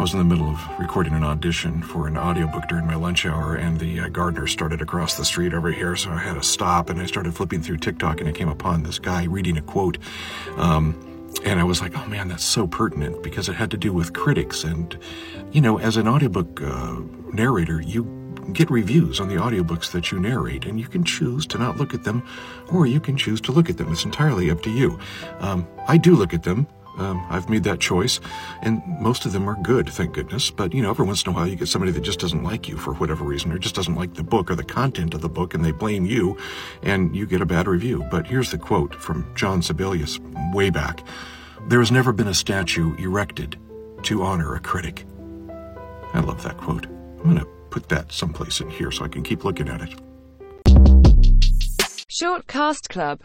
I was in the middle of recording an audition for an audiobook during my lunch hour, and the uh, gardener started across the street over here, so I had to stop and I started flipping through TikTok and I came upon this guy reading a quote. Um, and I was like, oh man, that's so pertinent because it had to do with critics. And, you know, as an audiobook uh, narrator, you get reviews on the audiobooks that you narrate, and you can choose to not look at them or you can choose to look at them. It's entirely up to you. Um, I do look at them um, I've made that choice, and most of them are good, thank goodness. But you know, every once in a while, you get somebody that just doesn't like you for whatever reason, or just doesn't like the book or the content of the book, and they blame you, and you get a bad review. But here's the quote from John Sibelius way back: "There has never been a statue erected to honor a critic." I love that quote. I'm going to put that someplace in here so I can keep looking at it. Short Cast Club